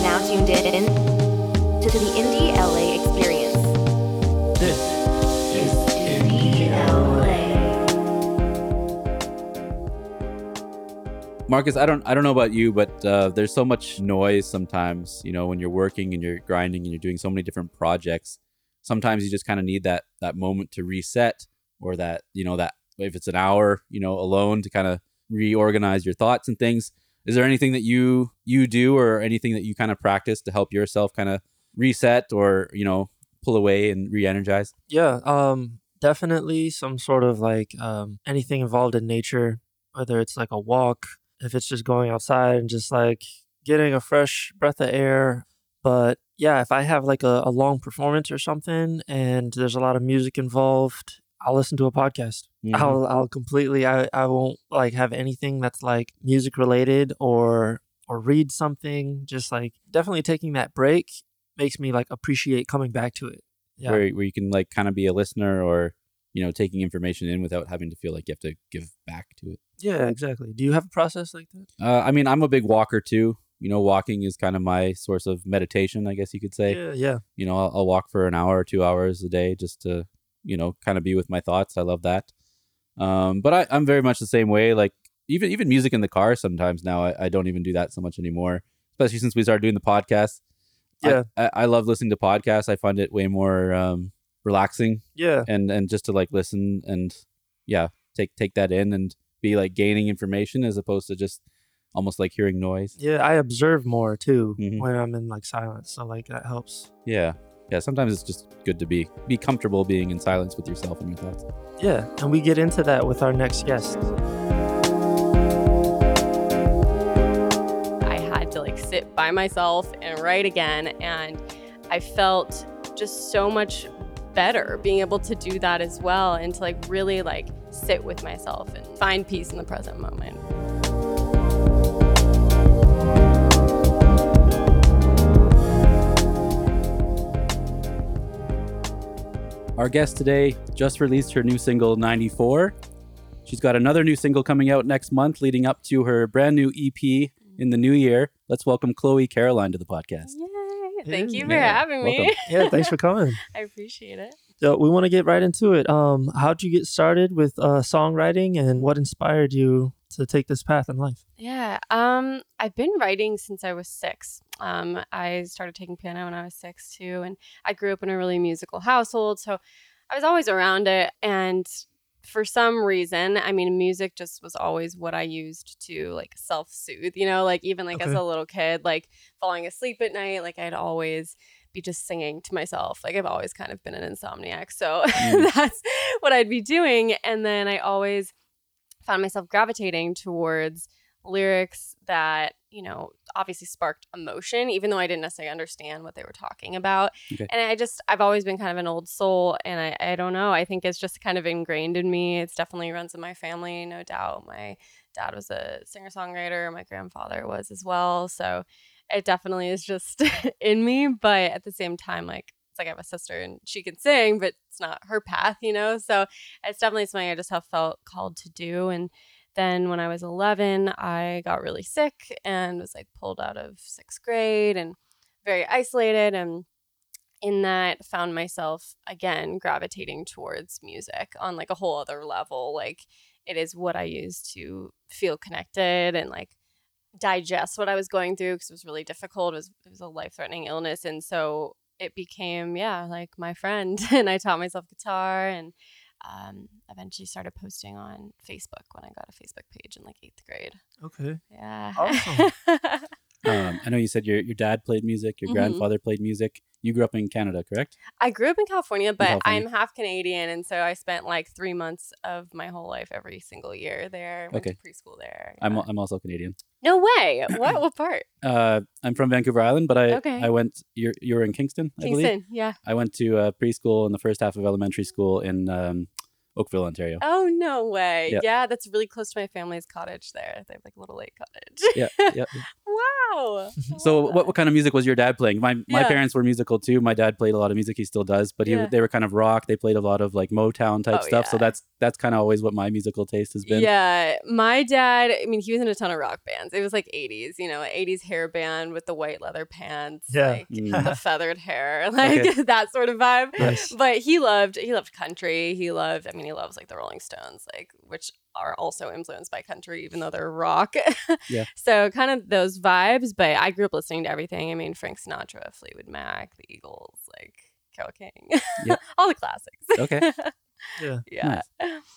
are now tuned in to the Indie LA experience. This is Indie LA. Marcus, I don't I don't know about you, but uh, there's so much noise sometimes. You know, when you're working and you're grinding and you're doing so many different projects, sometimes you just kind of need that that moment to reset, or that you know that if it's an hour, you know, alone to kind of reorganize your thoughts and things. Is there anything that you you do or anything that you kind of practice to help yourself kind of reset or you know pull away and re-energize? Yeah, um, definitely some sort of like um, anything involved in nature, whether it's like a walk, if it's just going outside and just like getting a fresh breath of air. But yeah, if I have like a, a long performance or something and there's a lot of music involved, I'll listen to a podcast. I'll I'll completely I, I won't like have anything that's like music related or or read something. Just like definitely taking that break makes me like appreciate coming back to it. Yeah. where where you can like kind of be a listener or you know taking information in without having to feel like you have to give back to it. Yeah, exactly. Do you have a process like that? Uh, I mean, I'm a big walker too. You know, walking is kind of my source of meditation, I guess you could say. Yeah, yeah. You know, I'll, I'll walk for an hour or two hours a day just to, you know, kind of be with my thoughts. I love that. Um, but I, I'm very much the same way. Like even even music in the car sometimes now, I, I don't even do that so much anymore. Especially since we started doing the podcast. Yeah. I, I love listening to podcasts. I find it way more um, relaxing Yeah. and and just to like listen and yeah take take that in and be like gaining information as opposed to just almost like hearing noise Yeah, I observe more too Mhm. when I'm in like silence. So like that helps. yeah yeah sometimes it's just good to be be comfortable being in silence with yourself and your thoughts Yeah, and we get into that with our next guest. I had to like sit by myself and write again. And I felt just so much better being able to do that as well and to like really like sit with myself and find peace in the present moment. Our guest today just released her new single 94 she's got another new single coming out next month leading up to her brand new ep in the new year let's welcome chloe caroline to the podcast Yay! Thank you for Yeah, having me. welcome. Yeah, thanks for coming. I appreciate it. So we want to get right into it. Um, how'd you get started with uh, songwriting, and what inspired you to take this path in life? Yeah. Um, I've been writing since I was six. Um, I started taking piano when I was six too, and I grew up in a really musical household, so I was always around it. And for some reason, I mean, music just was always what I used to like self soothe. You know, like even like as a little kid, like falling asleep at night, like I'd always be just singing to myself. Like I've always kind of been an insomniac, so Mm. that's what I'd be doing. And then I always found myself gravitating towards lyrics that you know obviously sparked emotion even though i didn't necessarily understand what they were talking about. Okay. and i just i've always been kind of an old soul and I, I don't know. I think it's just kind of ingrained in me. It's definitely runs in my family no doubt. My dad was a singer songwriter my grandfather was as well. So it definitely is just in me but at the same time like like i have a sister and she can sing but it's not her path you know so it's definitely something i just have felt called to do and then when I was 11, I got really sick and was like pulled out of sixth grade and very isolated. And in that, found myself again gravitating towards music on like a whole other level. Like it is what I use to feel connected and like digest what I was going through because it was really difficult. It was, it was a life threatening illness. And so it became, yeah, like my friend. And I taught myself guitar and um, eventually started posting on Facebook when I got a Facebook page in like eighth grade. Okay. Yeah. Awesome. um, i know you said your, your dad played music your Mhm. grandfather played music you grew up in canada correct I grew up in California, but California. I'm half Canadian. And so I spent like three months of my whole life every single year there. Went Okay. to preschool there. I'm. I'm also canadian no way. What? What part? uh, i'm from vancouver island but i Okay. i went you're, you were in kingston i believe Kingston. Yeah. I went to uh, preschool in the first half of elementary school in um, Oakville, Ontario. Oh, no way. Yeah. Yeah. That's really close to my family's cottage there. They have like a little lake cottage. Yeah, yeah. wow. Go. I So what, what kind of music was your dad playing? My my Yeah. parents were musical too. My dad played a lot of music. He still does, but he, Yeah. they were kind of rock. They played a lot of like Motown type Oh, stuff. So that's that's kind of always what my musical taste has been. Yeah, my dad, I mean, he was in a ton of rock bands. It was like 80s, you know, 80s hair band with the white leather pants, Yeah. like Mm. the feathered hair, like Okay. that sort of vibe. Nice. But he loved he loved country. He loved I mean, he loves like the Rolling Stones, like which are also influenced by country even though they're rock. Yeah. So kind of those vibes, but I grew up listening to everything. I mean, Frank Sinatra, Fleetwood Mac, the Eagles, like Carole King. Yeah. All the classics. Okay. Yeah. yeah.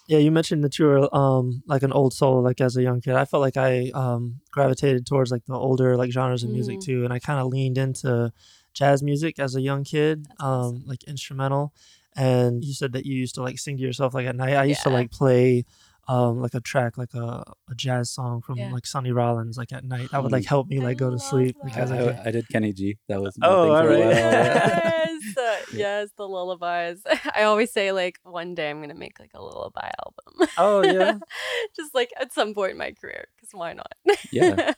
Yeah, you mentioned that you were um like an old soul like as a young kid. I felt like I um gravitated towards like the older like genres of music Mhm. too, and I kind of leaned into jazz music as a young kid, That's um awesome. like instrumental. And you said that you used to like sing to yourself like at night. I used to like play um like a track like a, a jazz song from Yeah. like Sonny Rollins like at night. That would like help me like go to sleep like I, as a that. kid. I, I did Kenny G. That was my Oh, thing for a alright. while. yes, uh, yes, the lullabies. I always say like one day I'm gonna make like a lullaby album. Oh, yeah? just like at some point in my career, because why not? Yeah.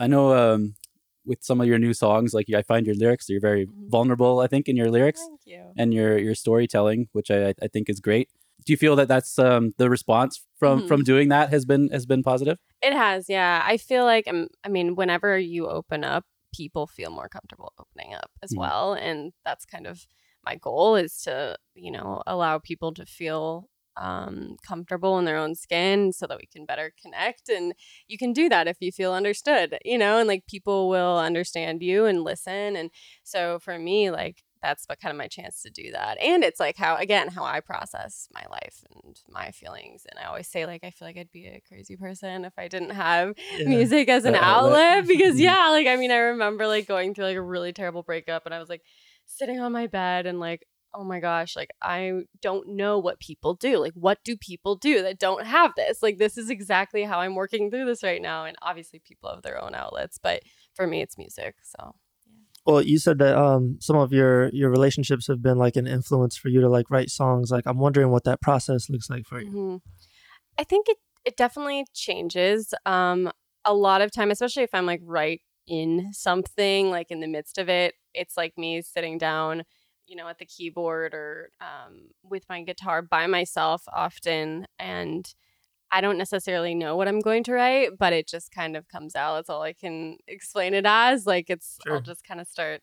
I know um, with some of your new songs, like I find your lyrics, you're very Mhm. vulnerable, I think, in your lyrics Thank you. and your your storytelling, which I I think is great. Do you feel that that's um, the response from Mhm. from doing that has been has been positive? It has, yeah. I feel like um, I mean, whenever you open up, people feel more comfortable opening up as Mhm. well, and that's kind of my goal is to you know allow people to feel um, comfortable in their own skin so that we can better connect and you can do that if you feel understood you know and like people will understand you and listen and so for me like that's but kind of my chance to do that and it's like how again how i process my life and my feelings and i always say like i feel like i'd be a crazy person if i didn't have Yeah. music as an outlet. outlet because yeah like i mean i remember like going through like a really terrible breakup and i was like sitting on my bed and like oh my gosh like i don't know what people do like what do people do that don't have this like this is exactly how i'm working through this right now and obviously people have their own outlets but for me it's music so Well, you said that um, some of your your relationships have been like an influence for you to like write songs. Like, I'm wondering what that process looks like for you. Mhm. I think it it definitely changes. Um, a lot of time, especially if I'm like right in something, like in the midst of it, it's like me sitting down, you know, at the keyboard or um, with my guitar by myself often, and I don't necessarily know what I'm going to write, but it just kind of comes out. That's all I can explain it as. Like it's, Sure. I'll just kind of start,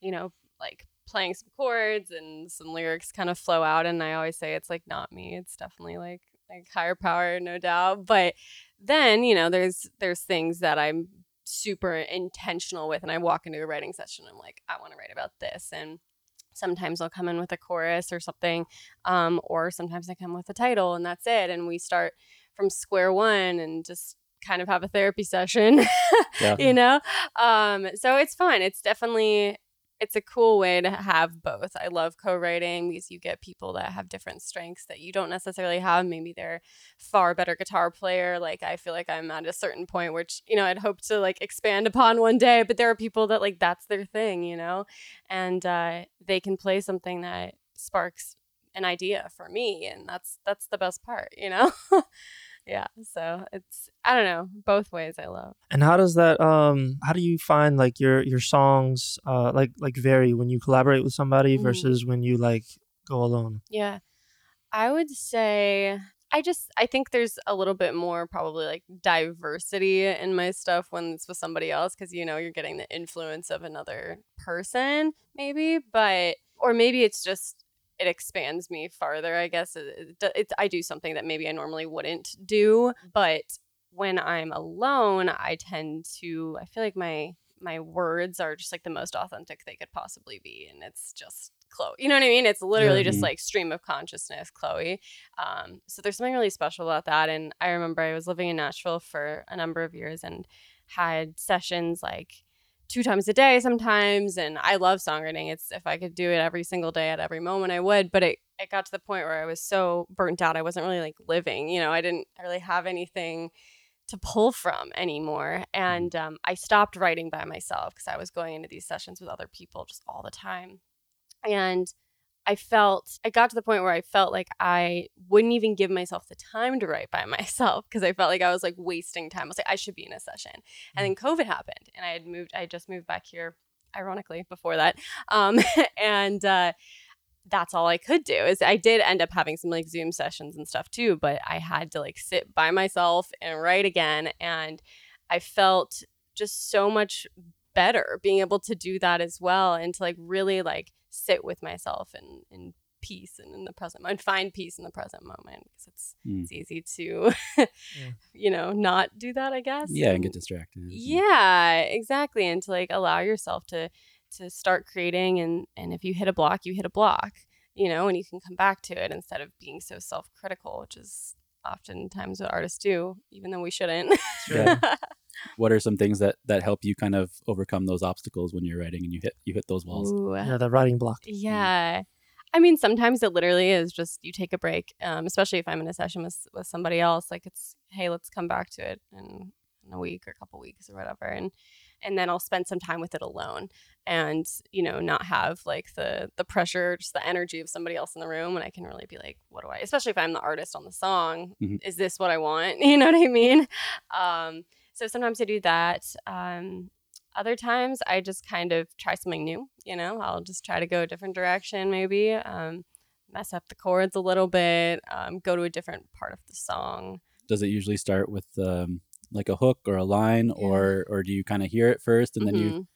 you know, like playing some chords and some lyrics kind of flow out. And I always say it's like not me. It's definitely like like higher power, no doubt. But then you know, there's there's things that I'm super intentional with, and I walk into a writing session. I'm like, I want to write about this, and sometimes I'll come in with a chorus or something, um, or sometimes I come with a title, and that's it. And we start from square one and just kind of have a therapy session Yeah. you know? Um so it's fun. It's definitely it's a cool way to have both. I love co-writing because you get people that have different strengths that you don't necessarily have. Maybe they're far better guitar player. Like i feel like i'm at a certain point which you know i'd hope to like expand upon one day but there are people that like that's their thing you know? And uh they can play something that sparks an idea for me and that's that's the best part you know yeah so it's i don't know both ways i love And how does that um how do you find like your your songs uh like like vary when you collaborate with somebody Mhm. versus when you like go alone? Yeah. I would say I just I think there's a little bit more probably like diversity in my stuff when it's with somebody else cuz you know you're getting the influence of another person maybe, but or maybe it's just it expands me farther, I guess. It, it, it's I do something that maybe I normally wouldn't do, but when I'm alone, I tend to I feel like my my words are just like the most authentic they could possibly be and it's just Chloe. You know what I mean? It's literally Yeah. just Mhm. like stream of consciousness, Chloe. Um, so there's something really special about that. And I remember I was living in Nashville for a number of years and had sessions like two times a day sometimes. And I love songwriting. It's if I could do it every single day at every moment, I would. But it it got to the point where I was so burnt out. I wasn't really like living. You know, I didn't really have anything to pull from anymore. And um, I stopped writing by myself because I was going into these sessions with other people just all the time. And I felt I got to the point where I felt like I wouldn't even give myself the time to write by myself because I felt like I was like wasting time. I was like, I should be in a session. And then COVID happened and I had moved, I had just moved back here, ironically, before that. Um, and uh, that's all I could do is I did end up having some like Zoom sessions and stuff too, but I had to like sit by myself and write again. And I felt just so much better being able to do that as well and to like really like sit with myself and in peace and in the present moment find peace in the present moment because it's Mm. it's easy to you know not do that i guess Yeah, and And- get distracted. yeah exactly and to like allow yourself to to start creating and and if you hit a block you hit a block you know and you can come back to it instead of being so self-critical which is oftentimes what artists do even though we shouldn't Yeah. What are some things that that help you kind of overcome those obstacles when you're writing and you hit you hit those walls? Ooh. Yeah, the writing block. Yeah. I mean, sometimes it literally is just you take a break, um, especially if I'm in a session with, with somebody else. Like it's, hey, let's come back to it in, in a week or a couple weeks or whatever, and and then I'll spend some time with it alone, and you know, not have like the the pressure, just the energy of somebody else in the room, and I can really be like, what do I? Especially if I'm the artist on the song, Mhm. is this what I want? You know what I mean? Um, so sometimes I do that. Um, other times I just kind of try something new, you know, I'll just try to go a different direction, maybe um, mess up the chords a little bit, um, go to a different part of the song. Does it usually start with um, like a hook or a line, Yeah. or or do you kind of hear it first and then you? Mhm.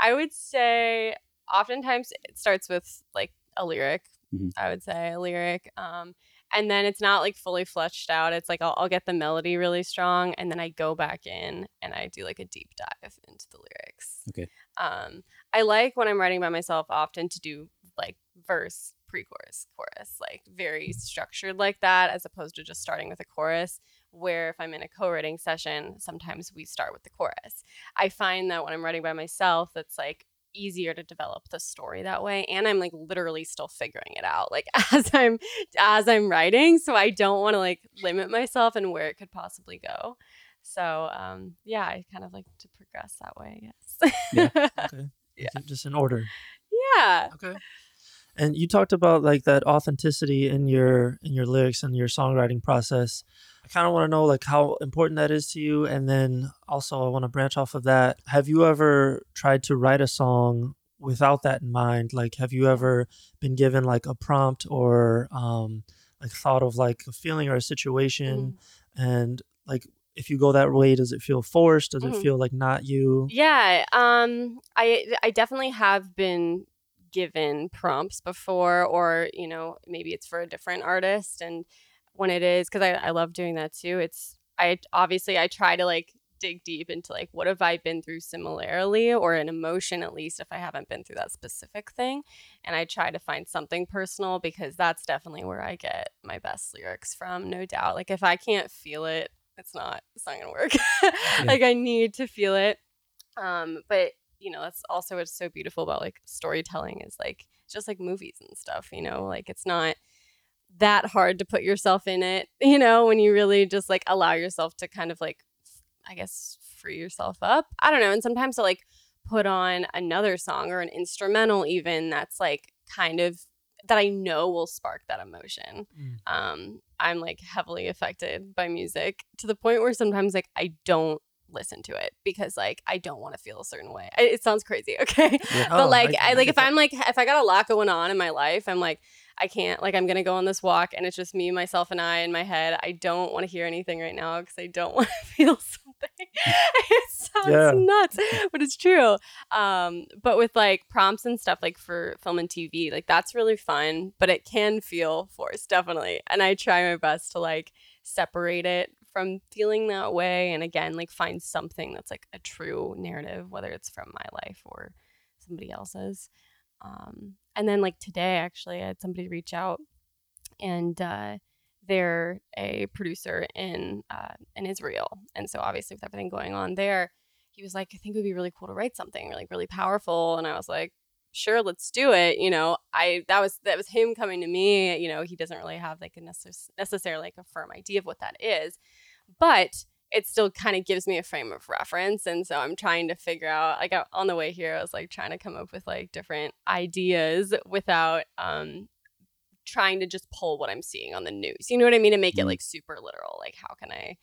I would say oftentimes it starts with like a lyric. Mhm. I would say a lyric. Um, and then it's not like fully fleshed out. It's like I'll, I'll get the melody really strong, and then I go back in and I do like a deep dive into the lyrics. Okay. Um, I like when I'm writing by myself often to do like verse, pre-chorus, chorus, like very structured like that, as opposed to just starting with a chorus. Where if I'm in a co-writing session, sometimes we start with the chorus. I find that when I'm writing by myself, it's like easier to develop the story that way and i'm like literally still figuring it out like as i'm as i'm writing so i don't want to like limit myself and where it could possibly go so um yeah i kind of like to progress that way i guess Okay. Yeah. Just in order. yeah Okay. And you talked about like that authenticity in your in your lyrics and your songwriting process. I kind of want to know like how important that is to you and then also I want to branch off of that. Have you ever tried to write a song without that in mind? Like have you ever been given like a prompt or um like thought of like a feeling or a situation and like if you go that way does it feel forced? Does it Mhm. feel like not you? Yeah, um I I definitely have been given prompts before or, you know, maybe it's for a different artist and when it is cuz I I love doing that too. It's I obviously I try to like dig deep into like what have I been through similarly or an emotion at least if I haven't been through that specific thing and I try to find something personal because that's definitely where I get my best lyrics from, no doubt. Like if I can't feel it, it's not it's not going to work. like I need to feel it. Um but you know, that's also what's so beautiful about like storytelling is like just like movies and stuff, you know, like it's not that hard to put yourself in it, you know, when you really just like allow yourself to kind of like I guess free yourself up. I don't know. And sometimes to like put on another song or an instrumental even that's like kind of that I know will spark that emotion. Mm. Um, I'm like heavily affected by music to the point where sometimes like I don't listen to it because like I don't want to feel a certain way. I, it sounds crazy, okay? Yeah. but Oh, like I- I, I like if that. I'm like if I got a lot going on in my life, I'm like I can't like I'm gonna go on this walk and it's just me, myself, and I in my head. I don't want to hear anything right now because I don't want to feel something. it sounds Yeah. nuts, but it's true. Um, but with like prompts and stuff like for film and TV, like that's really fun, but it can feel forced, definitely. And I try my best to like separate it from feeling that way and again like find something that's like a true narrative whether it's from my life or somebody else's um, and then like today actually i had somebody reach out and uh, they're a producer in uh, in israel. And so obviously with everything going on there he was like i think it would be really cool to write something like really powerful. And i was like sure let's do it. You know i that was that was him coming to me. You know he doesn't really have like a necess- necessarily like a firm idea of what that is. But it still kind of gives me a frame of reference. And so I'm trying to figure out, like on the way here, I was like trying to come up with like different ideas without um trying to just pull what I'm seeing on the news. You know what I mean? And make it Mhm. like super literal. Like how can I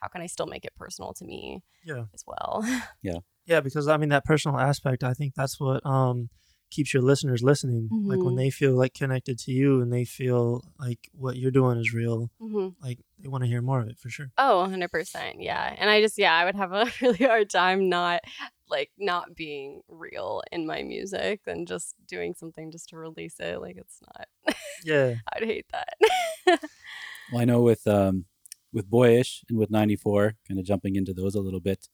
how can I still make it personal to me Yeah. as well? Yeah. Yeah, because I mean that personal aspect, I think that's what um keeps your listeners listening. Like when Mhm. they feel like connected to you and they feel like what you're doing is real, hmm like they want to hear more of it for sure. Oh, 100%. Yeah. And I just, yeah, I would have a really hard time not like not being real in my music and just doing something just to release it. Like it's not, Yeah. I'd hate that. Well, I know with um with Boyish and with 94, kind of jumping into those a little bit.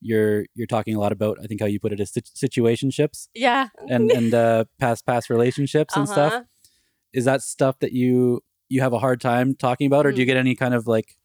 You're you're talking a lot about I think how you put it as sit- situationships yeah. and and uh past past relationships and stuff. Uh-huh. Is that stuff that you you have a hard time talking about or do you Mm. get any kind of like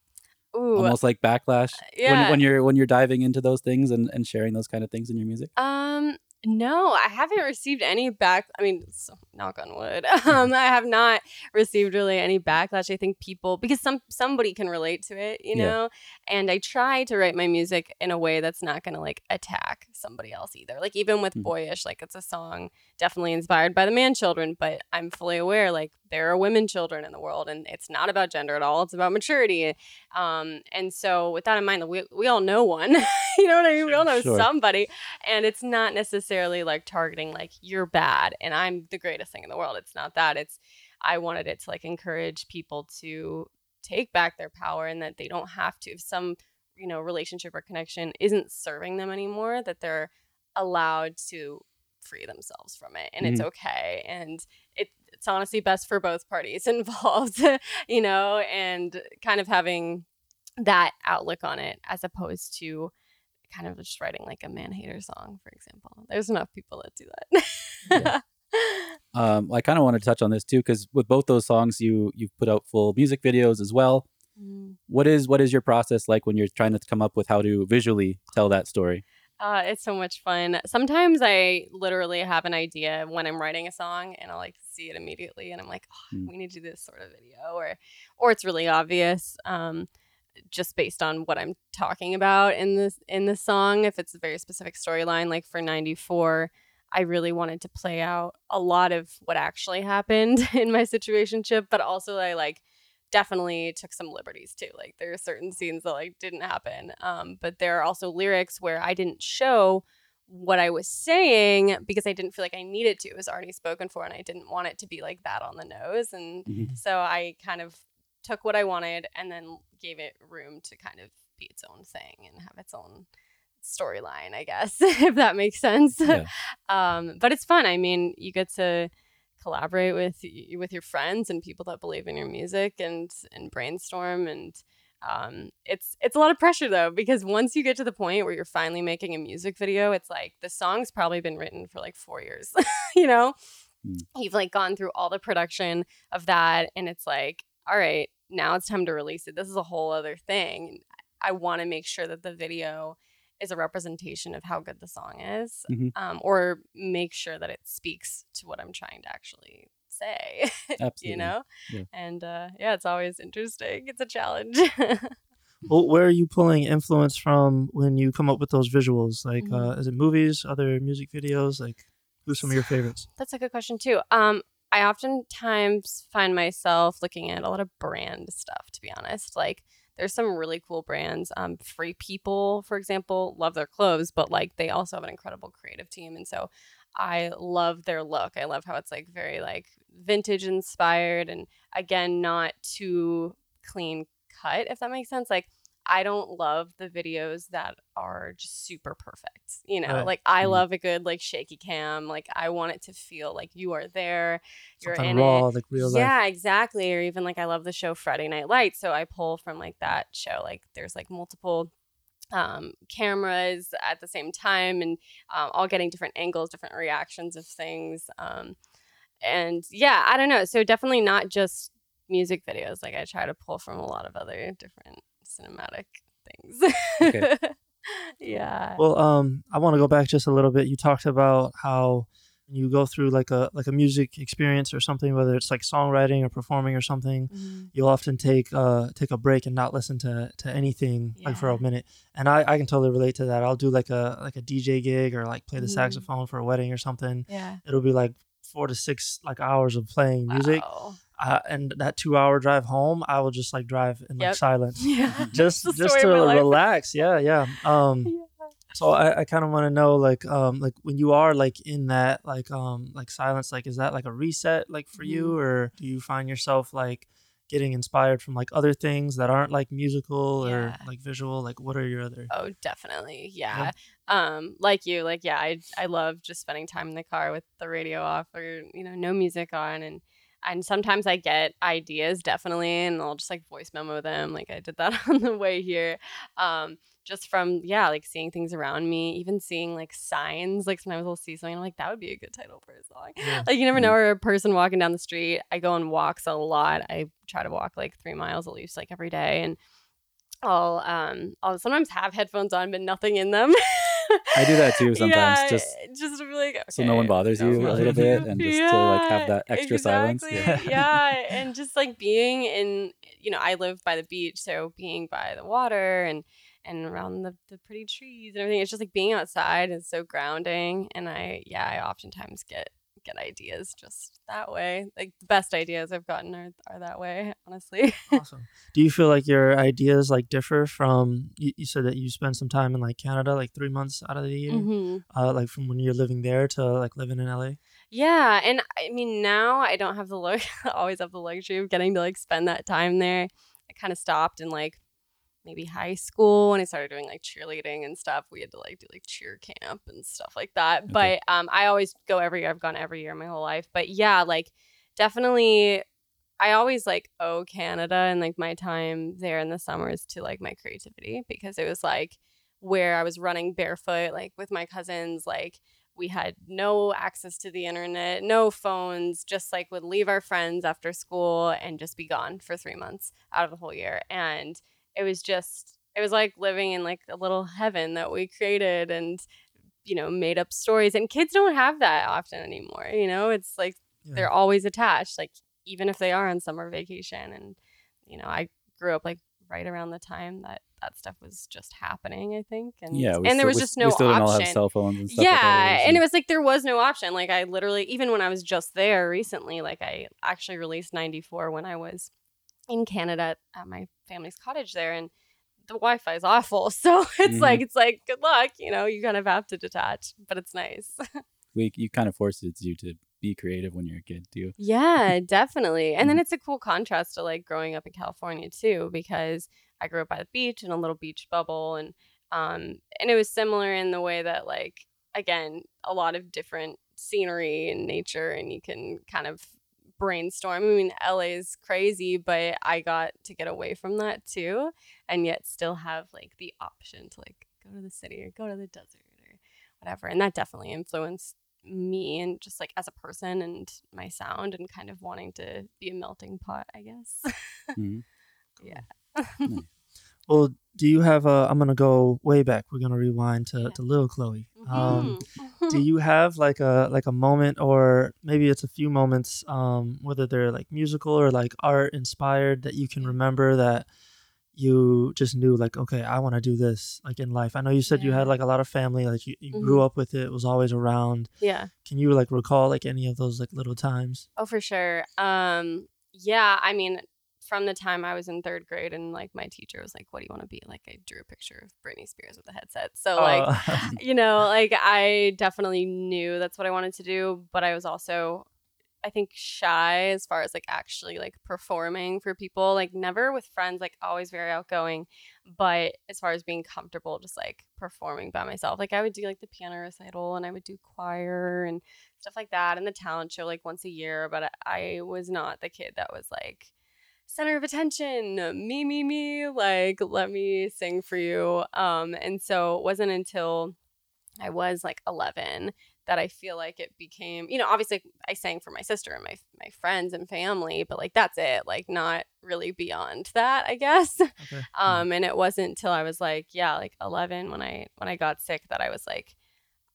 Ooh. almost like backlash yeah. when, when you're when you're diving into those things and, and sharing those kind of things in your music? Um, no, I haven't received any back. I mean, so, knock on wood. Um, I have not received really any backlash. I think people because some somebody can relate to it, you know. Yeah. And I try to write my music in a way that's not going to like attack somebody else either. Like even with Mhm. boyish, like it's a song definitely inspired by the man children, but I'm fully aware like there are women children in the world, and it's not about gender at all. It's about maturity. Um, and so with that in mind, we we all know one. you know what I mean? We all know Sure. somebody and it's not necessarily like targeting like you're bad and i'm the greatest thing in the world it's not that it's i wanted it to like encourage people to take back their power and that they don't have to if some you know relationship or connection isn't serving them anymore that they're allowed to free themselves from it and it's okay and it, it's honestly best for both parties involved you know and kind of having that outlook on it as opposed to kind of just writing like a man hater song, for example. There's enough people that do that. Um, I kind of want to touch on this too because with both those songs, you you've put out full music videos as well. Mm. What is what is your process like when you're trying to come up with how to visually tell that story? Uh, it's so much fun. Sometimes I literally have an idea when I'm writing a song and I'll like see it immediately and I'm like, oh, Mm. we need to do this sort of video or or it's really obvious. Um, just based on what I'm talking about in this in the song. If it's a very specific storyline, like for '94, I really wanted to play out a lot of what actually happened in my situationship, but also I like definitely took some liberties too. Like there are certain scenes that like didn't happen, um, but there are also lyrics where I didn't show what I was saying because I didn't feel like I needed to. It was already spoken for, and I didn't want it to be like that on the nose. And Mhm. so I kind of took what I wanted and then gave it room to kind of be its own thing and have its own storyline, I guess, if that makes sense. Yeah. um, but it's fun. I mean, you get to collaborate with with your friends and people that believe in your music and and brainstorm and um, it's it's a lot of pressure though because once you get to the point where you're finally making a music video, it's like the song's probably been written for like four years. you know, Mm. you've like gone through all the production of that, and it's like, all right, now it's time to release it. This is a whole other thing. I want to make sure that the video is a representation of how good the song is, Mhm. um, or make sure that it speaks to what I'm trying to actually say. Absolutely. you know, Yeah. and uh, yeah, it's always interesting. It's a challenge. Well, where are you pulling influence from when you come up with those visuals? Like, Mhm. uh, is it movies, other music videos? Like, who's some of your favorites? That's a good question too. Um, I oftentimes find myself looking at a lot of brand stuff. To be honest, like there's some really cool brands. Um, Free People, for example, love their clothes, but like they also have an incredible creative team, and so I love their look. I love how it's like very like vintage inspired, and again, not too clean cut, if that makes sense. Like I don't love the videos that are just super perfect. You know, Right. like I Mhm. love a good like shaky cam. Like I want it to feel like you are there, you're Something in raw, it. like real life. Yeah, exactly. Or even like I love the show Friday Night Lights, so I pull from like that show. Like there's like multiple um cameras at the same time and um, all getting different angles different reactions of things um and yeah i don't know so definitely not just music videos like i try to pull from a lot of other different cinematic things Okay. yeah Well, um, I want to go back just a little bit. You talked about how you go through like a like a music experience or something, whether it's like songwriting or performing or something, Mhm. you'll often take uh take a break and not listen to to anything like for a minute. And I I can totally relate to that. I'll do like a like a DJ gig or like play the Mhm. saxophone for a wedding or something. Yeah. It'll be like four to six like hours of playing music. Wow. Uh, and that two hour drive home, I will just like drive in like Yep. silence, Yeah. just just to of my life. relax. Yeah, yeah. Um, Yeah. so I, I kind of want to know like um like when you are like in that like um like silence like is that like a reset like for you Mm-hmm. or do you find yourself like getting inspired from like other things that aren't like musical or like visual like what are your other Oh, definitely. Yeah. Um, like you, like yeah, I I love just spending time in the car with the radio off or you know no music on and and sometimes I get ideas definitely and I'll just like voice memo them like I did that on the way here. Um, just from yeah, like seeing things around me, even seeing like signs. Like sometimes I'll see something I'm like that would be a good title for a song. Yeah. Like you never know where a person walking down the street. I go on walks a lot. I try to walk like three miles at least like every day and I'll um I'll sometimes have headphones on but nothing in them. I do that too sometimes, Yeah, just just to be like so no one bothers no you a little bit and just to like have that extra silence. exactly. Yeah. and just like being in you know, I live by the beach, so being by the water and and around the, the pretty trees and everything. It's just like being outside is so grounding. And I yeah, I oftentimes get get ideas just that way. Like the best ideas I've gotten are, are that way, honestly. awesome do you feel like your ideas like differ from you, you said that you spend some time in like canada like three months out of the year hmm uh like from when you're living there to like living in la Yeah, and I mean now I don't have the look always have the luxury of getting to like spend that time there. I kind of stopped and like maybe high school when I started doing like cheerleading and stuff. We had to like do like cheer camp and stuff like that. Okay. But um I always go every year. I've gone every year my whole life. But yeah, like definitely I always like owe Canada and like my time there in the summers to like my creativity because it was like where I was running barefoot like with my cousins like we had no access to the internet, no phones, just like would leave our friends after school and just be gone for 3 months out of the whole year and it was just it was like living in like a little heaven that we created and you know made up stories and kids don't have that often anymore you know it's like Yeah. they're always attached like even if they are on summer vacation and you know i grew up like right around the time that that stuff was just happening i think and Yeah, and there was we- just no we still option don't all have cell phones and stuff. yeah like and it was like there was no option like i literally even when i was just there recently like i actually released 94 when i was in canada at my family's cottage there and the wi-fi is awful so it's Mhm. like it's like good luck you know you kind of have to detach but it's nice we you kind of forces you to be creative when you're a kid too. Yeah, definitely. And then Mhm. it's a cool contrast to like growing up in California too, because I grew up by the beach in a little beach bubble and um and it was similar in the way that like again, a lot of different scenery and nature and you can kind of brainstorm. I mean, LA is crazy, but I got to get away from that too and yet still have like the option to like go to the city or go to the desert or whatever. And that definitely influenced me and just like as a person and my sound and kind of wanting to be a melting pot, I guess. Mhm. yeah. Well do you have a i'm gonna go way back we're gonna rewind to, to little chloe um Mhm. do you have like a like a moment or maybe it's a few moments um whether they're like musical or like art inspired that you can remember that you just knew like okay i want to do this like in life i know you said you had like a lot of family like you, you grew Mhm. up with it, it was always around yeah. can you like recall like any of those like little times Oh, for sure. Um, yeah, I mean, from the time I was in third grade and like my teacher was like, What do you want to be? Like I drew a picture of Britney Spears with a headset. So like Oh. you know, like I definitely knew that's what I wanted to do, but I was also I think shy as far as like actually like performing for people, like never with friends, like always very outgoing, but as far as being comfortable just like performing by myself, like I would do like the piano recital and I would do choir and stuff like that and the talent show like once a year, but I, I was not the kid that was like center of attention, me me me, like let me sing for you. Um and so it wasn't until I was like 11 that I feel like it became, you know, obviously I sang for my sister and my my friends and family, but like that's it, like not really beyond that, I guess. okay. Um and it wasn't until I was like, yeah, like 11 when I when I got sick that I was like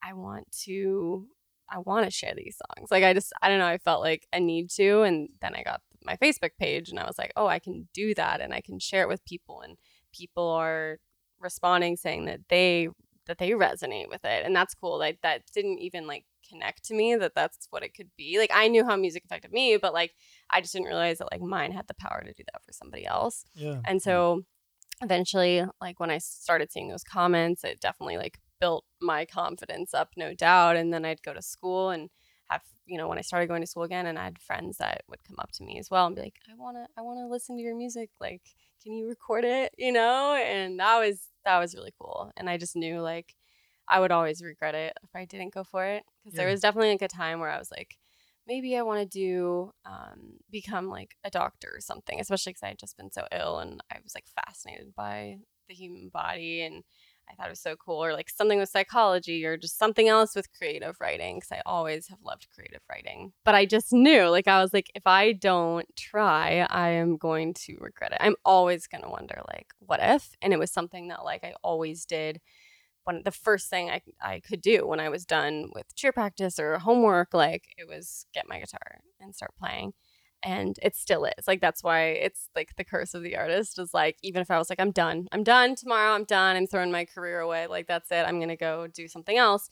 I want to I want to share these songs. Like I just I don't know, I felt like a need to and then I got my Facebook page and I was like, "Oh, I can do that and I can share it with people and people are responding saying that they that they resonate with it." And that's cool. Like that didn't even like connect to me that that's what it could be. Like I knew how music affected me, but like I just didn't realize that like mine had the power to do that for somebody else. Yeah. And so eventually, like when I started seeing those comments, it definitely like built my confidence up, no doubt. And then I'd go to school and have, you know, when I started going to school again and I had friends that would come up to me as well and be like, I wanna I wanna listen to your music. Like, can you record it? You know? And that was that was really cool. And I just knew like I would always regret it if I didn't go for it. Because there was definitely like a time where I was like, maybe I want to do um, become like a doctor or something, especially because I had just been so ill and I was like fascinated by the human body and I thought it was so cool, or like something with psychology, or just something else with creative writing, because I always have loved creative writing. But I just knew, like, I was like, if I don't try, I am going to regret it. I'm always going to wonder, like, what if? And it was something that, like, I always did when the first thing I, I could do when I was done with cheer practice or homework, like it was get my guitar and start playing. And it still is. Like that's why it's like the curse of the artist is like even if I was like, I'm done. I'm done tomorrow, I'm done, I'm throwing my career away, like that's it. I'm gonna go do something else.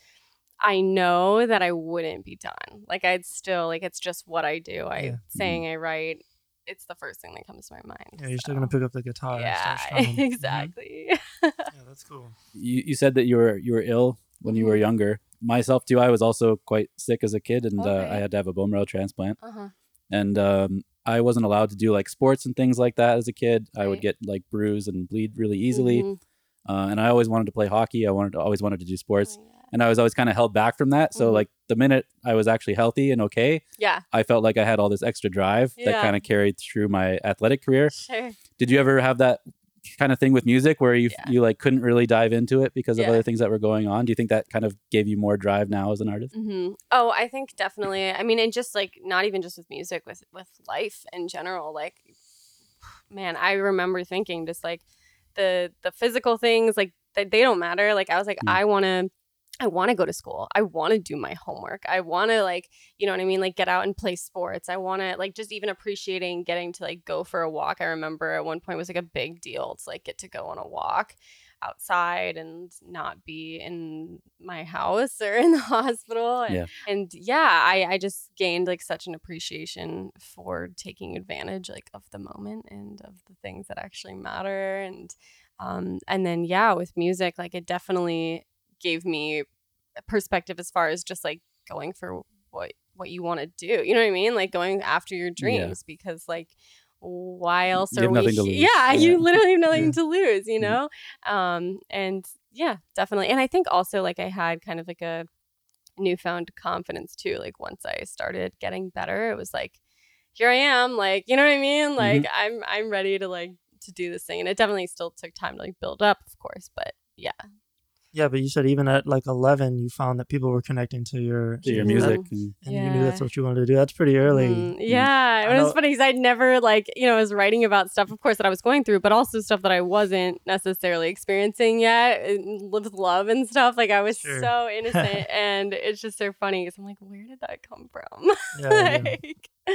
I know that I wouldn't be done. Like I'd still like it's just what I do. I Yeah. saying I write, it's the first thing that comes to my mind. Yeah, you're still gonna pick up the guitar. Yeah, and start strumming. Mhm. exactly. Yeah, that's cool. You, you said that you were you were ill when you were Mhm. younger. Myself too. I was also quite sick as a kid, and uh, I had to have a bone marrow transplant. uh-huh. And um, I wasn't allowed to do like sports and things like that as a kid. I would get like bruise and bleed really easily. Mhm. Uh, and I always wanted to play hockey. I wanted to, always wanted to do sports, Oh, yeah. and I was always kind of held back from that. So Mhm. like the minute I was actually healthy and okay, Yeah, I felt like I had all this extra drive that kind of carried through my athletic career. sure. Did you ever have that kind of thing with music where you Yeah. you like couldn't really dive into it because of Yeah. other things that were going on? Do you think that kind of gave you more drive now as an artist? hmm Oh, I think definitely. I mean, and just like not even just with music, with with life in general. Like, man, I remember thinking just like the the physical things, like they, they don't matter. Like I was like, Mm. I want to. I want to go to school. I want to do my homework. I want to like, you know what I mean? Like get out and play sports. I want to like just even appreciating getting to like go for a walk. I remember at one point it was like a big deal to like get to go on a walk outside and not be in my house or in the hospital. And Yeah. and yeah, I, I just gained like such an appreciation for taking advantage like of the moment and of the things that actually matter. And um and then yeah, with music, like it definitely gave me a perspective as far as just like going for what what you want to do. You know what I mean? Like going after your dreams because like why else You are we. Yeah, Yeah. you literally have nothing Yeah. to lose, you Mhm. know? Um and yeah, definitely. And I think also like I had kind of like a newfound confidence too. Like once I started getting better, it was like, here I am. Like, you know what I mean? Like I'm I'm ready to like to do this thing. And it definitely still took time to like build up, of course. But yeah. Yeah, but you said even at like 11, you found that people were connecting to your To your music. and- and you knew that's what you wanted to do. That's pretty early. Mhm. Yeah, I it was funny because I'd never like you know I was writing about stuff, of course, that I was going through, but also stuff that I wasn't necessarily experiencing yet with love and stuff. Like I was Sure. so innocent, and it's just so funny because I'm like, where did that come from? Yeah, yeah. like, Yeah,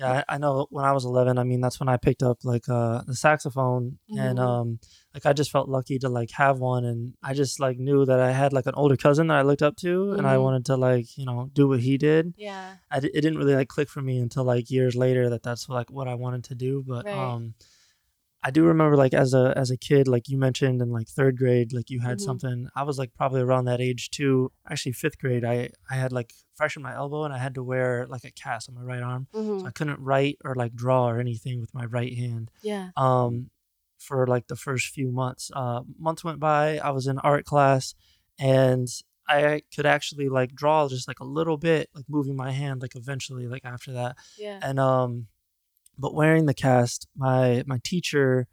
I, I know when I was 11, I mean, that's when I picked up like uh the saxophone and Mhm. um like I just felt lucky to like have one and I just like knew that I had like an older cousin that I looked up to and I Mhm. wanted to like, you know, do what he did. yeah, I di- it didn't really like click for me until like years later that that's like what I wanted to do, but Right. um I do remember like as a as a kid like you mentioned in like 3rd grade like you had Mhm. something I was like probably around that age too. Actually 5th grade I I had like fresh in my elbow and I had to wear like a cast on my right arm. Mhm. So I couldn't write or like draw or anything with my right hand. yeah, Um, for like the first few months. Uh, months went by. I was in art class, and I could actually like draw just like a little bit, like moving my hand. Like eventually, like after that, yeah, and um, but wearing the cast, my my teacher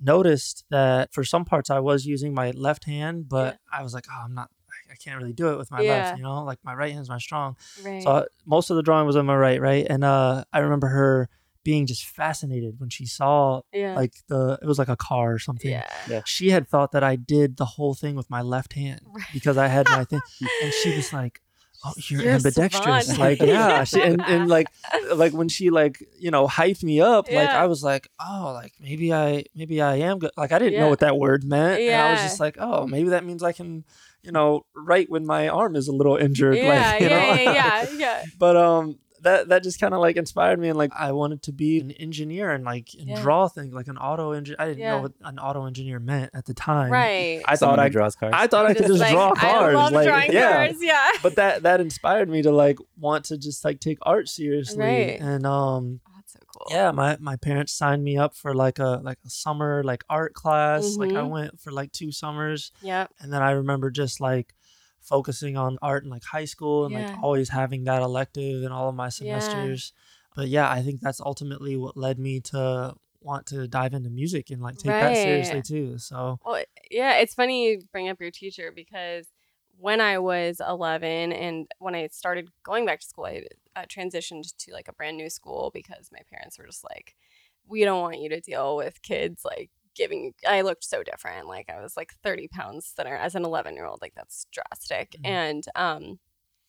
noticed that for some parts I was using my left hand, but I was like, oh, I'm not. I- I can't really do it with my Yeah. left, you know. Like my right hand's my strong. right. So I, most of the drawing was on my right, right? And uh, I remember her being just fascinated when she saw yeah, like the it was like a car or something. yeah, Yeah. She had thought that I did the whole thing with my left hand Right. because I had my thing, and she was like, oh, you're, You're ambidextrous. Like, yeah. She, and, and like, like when she like, you know, hyped me up, like I was like, oh, like maybe I, maybe I am good. Like I didn't know what that word meant. And I was just like, oh, maybe that means I can, you know, write when my arm is a little injured. Yeah, like, you yeah, know? yeah, yeah, yeah. but um that that just kind of like inspired me and like I wanted to be an engineer and like and Yeah. draw things like an auto engineer. I didn't Yeah. know what an auto engineer meant at the time. Right. I Someone thought I draws cars. I thought I could just like, draw cars. I love like drawing yeah. cars. Yeah. But that that inspired me to like want to just like take art seriously. Right. And um Oh, that's so cool. yeah, my my parents signed me up for like a like a summer like art class. Like I Mhm. went for like two summers Yep. and then I remember just like focusing on art in like high school and Yeah. like always having that elective in all of my semesters. But yeah, I think that's ultimately what led me to want to dive into music and like take that seriously too. So Well, yeah, it's funny you bring up your teacher because when I was 11 and when I started going back to school, I uh, transitioned to like a brand new school because my parents were just like, we don't want you to deal with kids like giving. I looked so different. Like I was like 30 pounds thinner as an 11 year old. Like that's drastic. Mhm. And, um,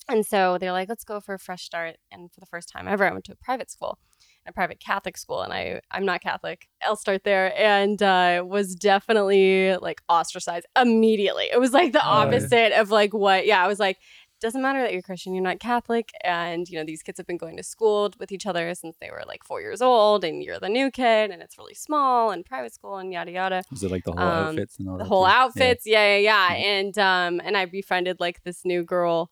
and so they're like, let's go for a fresh start. And for the first time ever, I went to a private school, a private Catholic school. And I, I'm not Catholic. I'll start there. And uh, was definitely like ostracized immediately. It was like the Oh, yeah. opposite of like what, yeah, I was like, doesn't matter that you're Christian, you're not Catholic. And, you know, these kids have been going to school with each other since they were like four years old. And you're the new kid and it's really small and private school and yada, yada Was it like the whole um, outfits and all the whole? Yeah. outfits yeah. yeah yeah Yeah. and um and i befriended like this new girl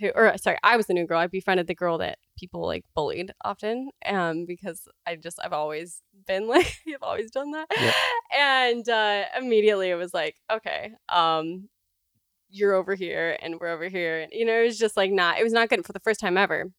who or sorry i was the new girl i befriended the girl that people like bullied often um because i just i've always been like i've always done that Yeah. and uh immediately it was like okay um you're over here and we're over here and you know it was just like not it was not good for the first time ever.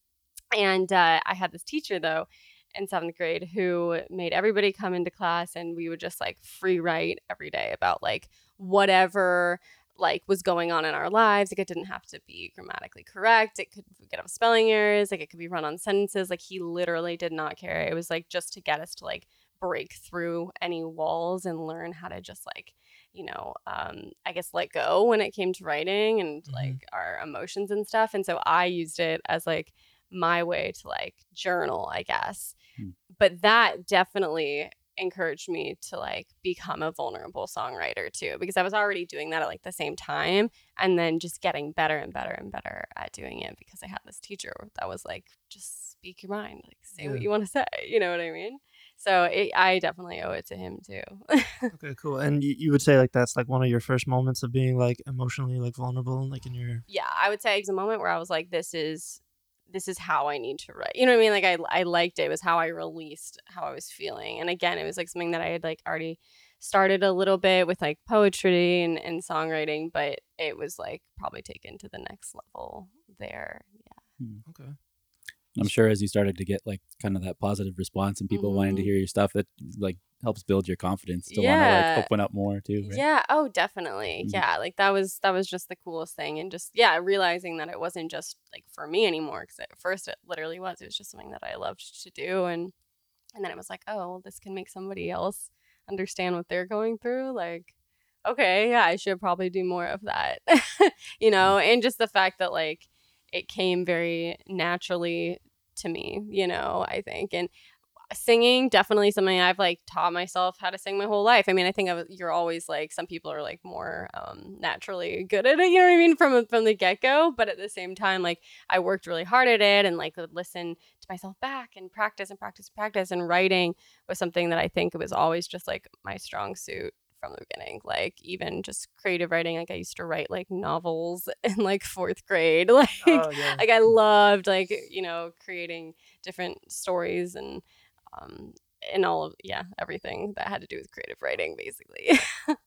And uh, i had this teacher though in seventh grade who made everybody come into class and we would just like free write every day about like whatever like was going on in our lives. Like it didn't have to be grammatically correct. It could get up spelling errors. Like it could be run on sentences. Like he literally did not care. It was like just to get us to like break through any walls and learn how to just like you know um i guess let go when it came to writing and Mhm. like our emotions and stuff and so i used it as like my way to like journal i guess Hmm. but that definitely encouraged me to like become a vulnerable songwriter too because i was already doing that at like the same time and then just getting better and better and better at doing it because i had this teacher that was like just speak your mind like say what you want to say you know what i mean so it, i definitely owe it to him too okay, cool. And you, you would say like that's like one of your first moments of being like emotionally like vulnerable, and like in your yeah, I would say it was a moment where I was like, this is this is how I need to write. You know what I mean? Like I I liked it. It was how I released how I was feeling. And again, it was like something that I had like already started a little bit with like poetry and, and songwriting, but it was like probably taken to the next level there. Yeah. Hmm, okay. I'm sure as you started to get like kind of that positive response and people wanting to Mhm. hear your stuff, that like helps build your confidence to want to like open up more too. Right? Yeah. Oh, definitely. Mhm. Yeah. Like that was that was just the coolest thing, and just yeah, realizing that it wasn't just like for me anymore. Because at first it literally was. It was just something that I loved to do, and and then it was like, oh, well, this can make somebody else understand what they're going through. Like, okay, yeah, I should probably do more of that. you know, and just the fact that like it came very naturally to me. You know, I think and singing definitely something I've like taught myself how to sing my whole life. I mean, I think I, you're always like some people are like more um, naturally good at it. You know what I mean from from the get go. But at the same time, like I worked really hard at it and like would listen to myself back and practice and practice and practice. And writing was something that I think it was always just like my strong suit from the beginning. Like even just creative writing. Like I used to write like novels in like fourth grade. Like Oh, yeah. like I loved like you know creating different stories and um and all of yeah everything that had to do with creative writing basically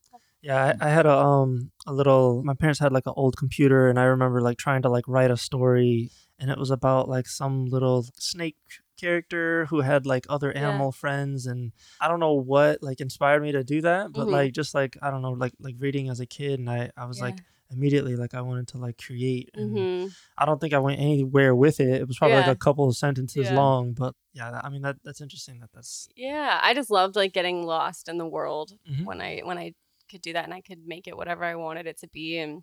Yeah, I, I had a um a little. My parents had like an old computer, and I remember like trying to like write a story, and it was about like some little snake character who had like other Yeah. animal friends, and I don't know what like inspired me to do that, but Mhm. like just like I don't know, like like reading as a kid, and I I was like immediately like I wanted to like create, and hmm I don't think I went anywhere with it. It was probably Yeah. like a couple of sentences Yeah. long, but yeah, that- I mean that that's interesting that that's yeah I just loved like getting lost in the world Mhm. when I when I could do that and I could make it whatever I wanted it to be and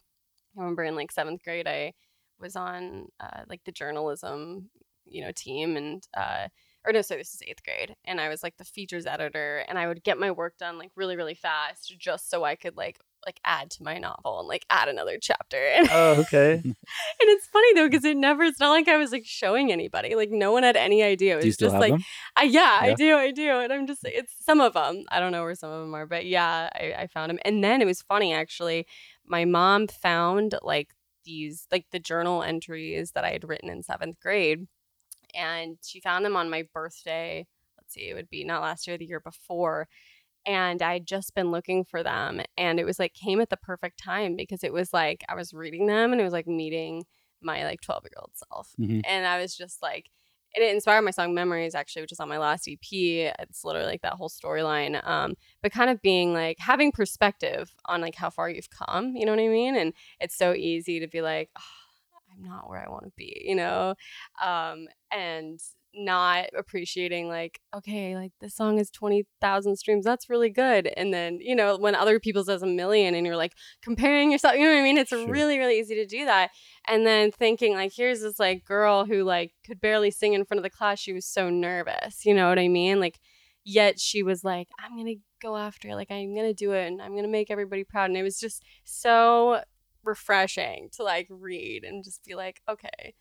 I remember in like seventh grade I was on uh, like the journalism, you know, team and uh or no, sorry, this is eighth grade. And I was like the features editor and I would get my work done like really, really fast just so I could like like add to my novel and like add another chapter. And, Oh, okay. and it's funny though, because it never it's not like I was like showing anybody. Like no one had any idea. It was Do you still just like? I, yeah, I do, I do. And I'm just, it's some of them. I don't know where some of them are, but yeah, I, I found them. And then it was funny actually. My mom found like these, like the journal entries that I had written in seventh grade. And she found them on my birthday. Let's see, it would be not last year, the year before. And I'd just been looking for them. And it was like, came at the perfect time because it was like, I was reading them and it was like meeting my like 12 year old self. Mhm. And I was just like, and it inspired my song Memories actually, which is on my last EP. It's literally like that whole storyline. Um, but kind of being like having perspective on like how far you've come, you know what I mean? And it's so easy to be like, "Oh, I'm not where I want to be, you know? Um, and not appreciating like, okay, like this song is 20,000 streams. That's really good. And then, you know, when other people's does a million and you're like comparing yourself, you know what I mean? It's Sure. really, really easy to do that and then thinking like here's this like girl who like could barely sing in front of the class she was so nervous you know what i mean like yet she was like i'm gonna go after it like i'm gonna do it and i'm gonna make everybody proud and it was just so refreshing to like read and just be like okay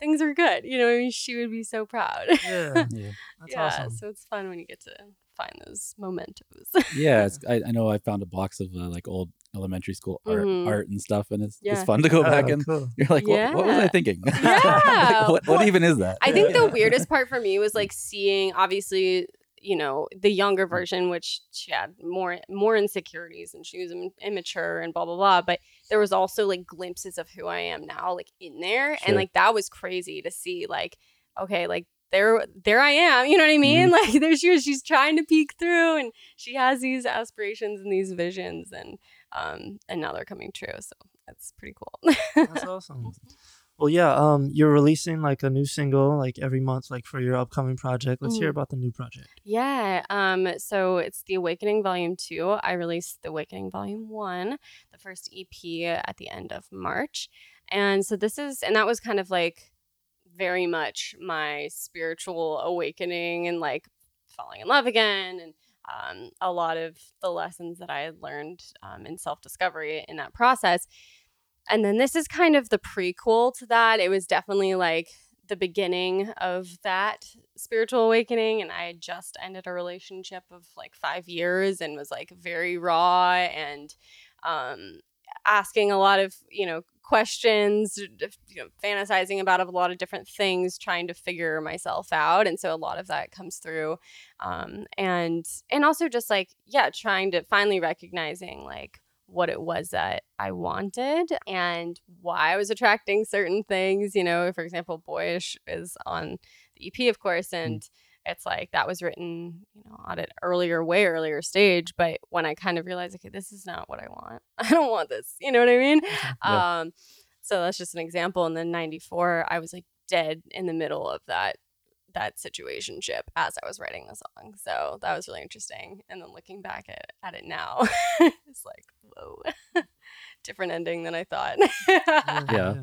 things are good you know i mean she would be so proud Yeah, Yeah. that's yeah awesome. so it's fun when you get to find those mementos yeah, it's, I, I know I found a box of uh, like old elementary school art, Mhm. art and stuff, and it's, it's fun to go back Oh, and cool. you're like, what, what was I thinking? Yeah. what, what even is that? I think the weirdest part for me was like seeing obviously, you know, the younger mm. version, which she had more more insecurities and she was im- immature and blah blah blah. But there was also like glimpses of who I am now, like in there, Sure. and like that was crazy to see. Like, okay, like there there I am. You know what I mean? Mm-hmm. Like there she is. She's trying to peek through, and she has these aspirations and these visions, and um, and now they're coming true. So that's pretty cool. That's awesome. Mm-hmm. Well, yeah. Um, you're releasing like a new single like every month, like for your upcoming project. Let's hear Mhm. about the new project. Yeah. Um, so it's the Awakening Volume 2. I released the Awakening Volume 1, the first EP at the end of March. And so this is and that was kind of like very much my spiritual awakening and like falling in love again and um, a lot of the lessons that I had learned um, in self discovery in that process. And then this is kind of the prequel to that. It was definitely like the beginning of that spiritual awakening. And I had just ended a relationship of like five years and was like very raw and um, asking a lot of, you know, questions, you know, fantasizing about a lot of different things, trying to figure myself out. And so a lot of that comes through. Um, and, and also just like, yeah, trying to finally recognizing like, what it was that I wanted and why I was attracting certain things. You know, for example, Boyish is on the EP, of course, and it's like that was written, you know, at an earlier, way earlier stage. But when I kind of realized, okay, this is not what I want. I don't want this. You know what I mean? Yeah. Um, so that's just an example. And then '94, I was like dead in the middle of that that situationship as I was writing the song. So that was really interesting. And then looking back at, at it now, it's like, whoa, different ending than I thought. Yeah.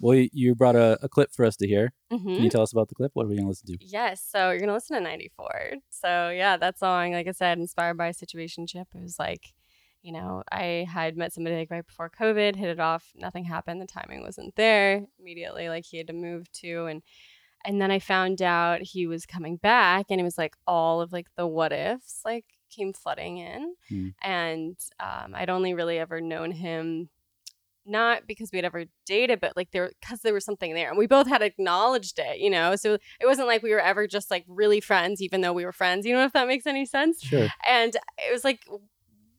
Well, you- you brought a, a clip for us to hear. Mhm. Can you tell us about the clip? What are we going to listen to? Yes, so you're gonna listen to 94. So yeah, that song, like I said, inspired by a situationship. It was like, you know, I had met somebody like right before COVID, hit it off, nothing happened, the timing wasn't there. Immediately, like he had to move to and and then I found out he was coming back and it was like all of like the what ifs like came flooding in. Hmm. And um, I'd only really ever known him not because we had ever dated, but like there because there was something there, and we both had acknowledged it, you know. So it wasn't like we were ever just like really friends, even though we were friends. You know if that makes any sense. Sure. And it was like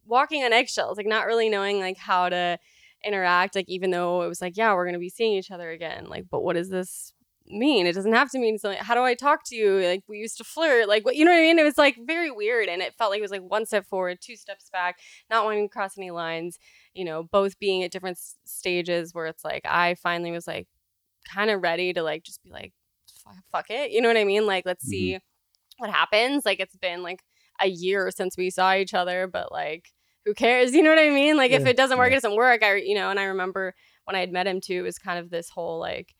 walking on eggshells, like not really knowing like how to interact. Like even though it was like, yeah, we're gonna be seeing each other again. Like, but what does this mean? It doesn't have to mean something. How do I talk to you? Like we used to flirt. Like what you know what I mean? It was like very weird, and it felt like it was like one step forward, two steps back, not wanting to cross any lines you know, both being at different s- stages where it's like I finally was like kind of ready to like just be like fuck it, you know what I mean? Like let's mm-hmm. see what happens. Like it's been like a year since we saw each other, but like who cares? You know what I mean? Like if it doesn't work, Yeah. it doesn't work. I you know, and I remember when I had met him too, it was kind of this whole like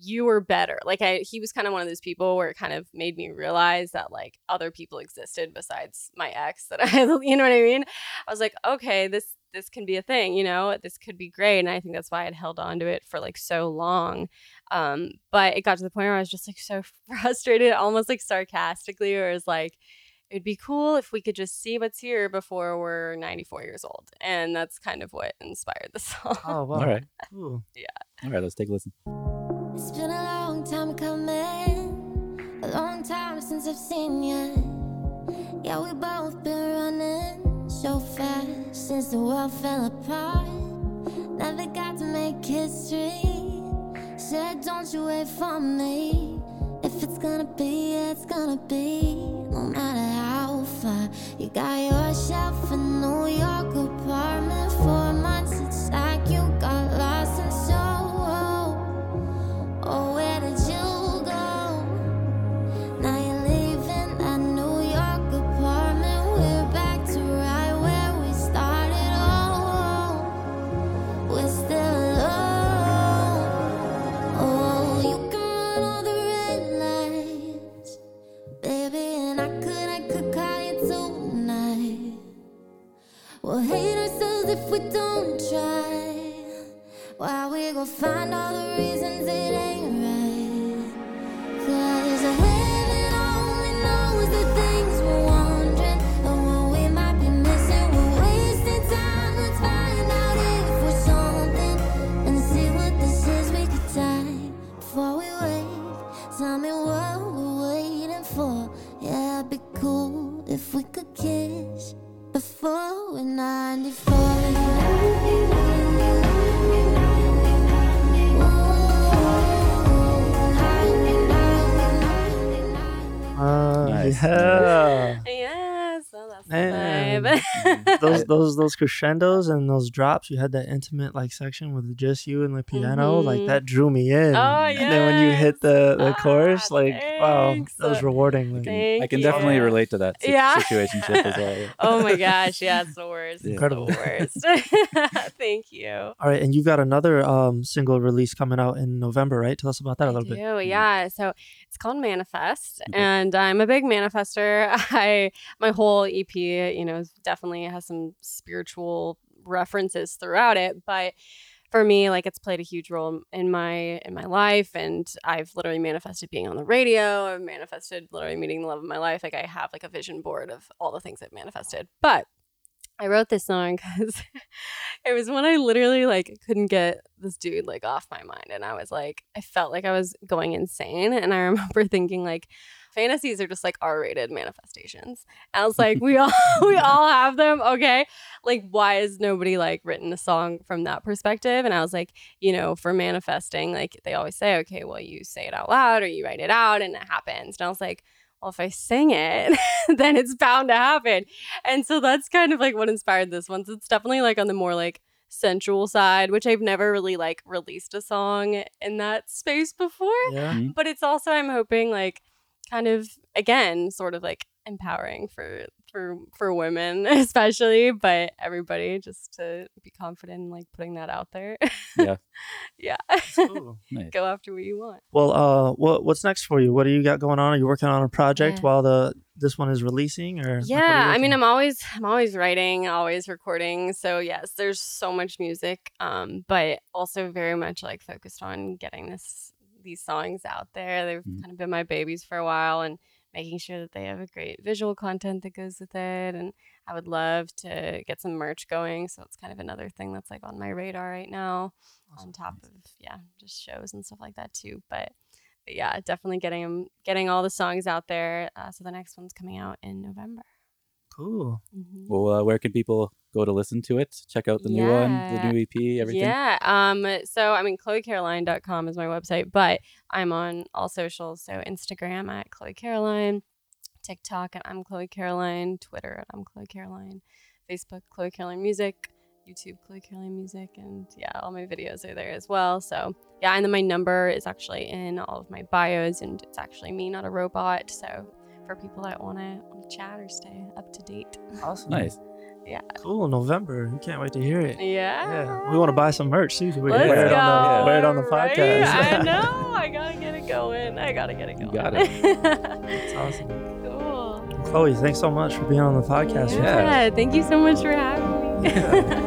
you were better. Like I he was kind of one of those people where it kind of made me realize that like other people existed besides my ex that I you know what I mean? I was like, okay, this this can be a thing, you know, this could be great. And I think that's why I had held on to it for like so long. Um, but it got to the point where I was just like so frustrated, almost like sarcastically, where it was like, it'd be cool if we could just see what's here before we're 94 years old. And that's kind of what inspired the song. Oh wow. All right. Cool. Yeah. All right, let's take a listen. It's been a long time coming, a long time since I've seen you. Yeah, we both been running so fast since the world fell apart. Never got to make history. Said, don't you wait for me. If it's gonna be, it's gonna be. No matter how far. You got yourself a New York apartment. for months, ourselves if we don't try. Why we gon' find all the reasons it ain't those those those crescendos and those drops, you had that intimate like section with just you and the piano, like Mhm. that drew me in. Oh, And then when you hit the the yes. chorus, Ah, like wow, that was rewarding. Like, Thank I can you. definitely relate to that si- Yeah. situation as well. yeah. Oh my gosh, yeah, it's the worst. Yeah. Incredible. The worst. Thank you. All right, and you've got another um single release coming out in November, right? Tell us about that a I little do, bit. yeah. So it's called Manifest, Okay. and I'm a big manifester. I my whole EP, you know, definitely has some spiritual references throughout it, but for me, like it's played a huge role in my in my life, and I've literally manifested being on the radio. I've manifested literally meeting the love of my life. Like I have like a vision board of all the things I've manifested, but. I wrote this song because it was when I literally like couldn't get this dude like off my mind, and I was like, I felt like I was going insane, and I remember thinking like, fantasies are just like R-rated manifestations. And I was like, we all we all have them, okay? Like, why has nobody like written a song from that perspective? And I was like, you know, for manifesting, like they always say, okay, well, you say it out loud or you write it out, and it happens. And I was like. Well, if I sing it, then it's bound to happen. And so that's kind of like what inspired this one. So it's definitely like on the more like sensual side, which I've never really like released a song in that space before. Yeah. Mm-hmm. But it's also I'm hoping like kind of again sort of like empowering for for for women especially, but everybody just to be confident in like putting that out there. Yeah. yeah. Cool. Nice. Go after what you want. Well, uh, what what's next for you? What do you got going on? Are you working on a project Yeah. while the this one is releasing, or like, what are you yeah i mean i'm always i'm always writing always recording so yes there's so much music um but also very much like focused on getting this these songs out there they've Mhm. kind of been my babies for a while and making sure that they have a great visual content that goes with it and i would love to get some merch going so it's kind of another thing that's like on my radar right now on top of yeah just shows and stuff like that too but but yeah definitely getting 'em- getting all the songs out there uh, so the next one's coming out in november Cool. Mhm. Well, uh, where can people go to listen to it? Check out the new one, the new EP, everything. Yeah. Um. So I mean, ChloeCaroline.com is my website, but I'm on all socials. So Instagram at Chloe Caroline, TikTok at I'm Chloe Caroline, Twitter at I'm Chloe Caroline, Facebook Chloe Caroline Music, YouTube Chloe Caroline Music, and yeah, all my videos are there as well. So yeah, and then my number is actually in all of my bios, and it's actually me, not a robot. So for people that want to chat or stay up to date. Awesome. Nice. Yeah. Cool. November. We can't wait to hear it. Yeah. Yeah. We want to buy some merch too. So we Let's can wear it, on the, wear it on the right? podcast. I know. I gotta get it going. I gotta get it going. You got it. That's awesome. cool. Chloe, thanks so much for being on the podcast. with us. Yeah. Thank you so much for having me.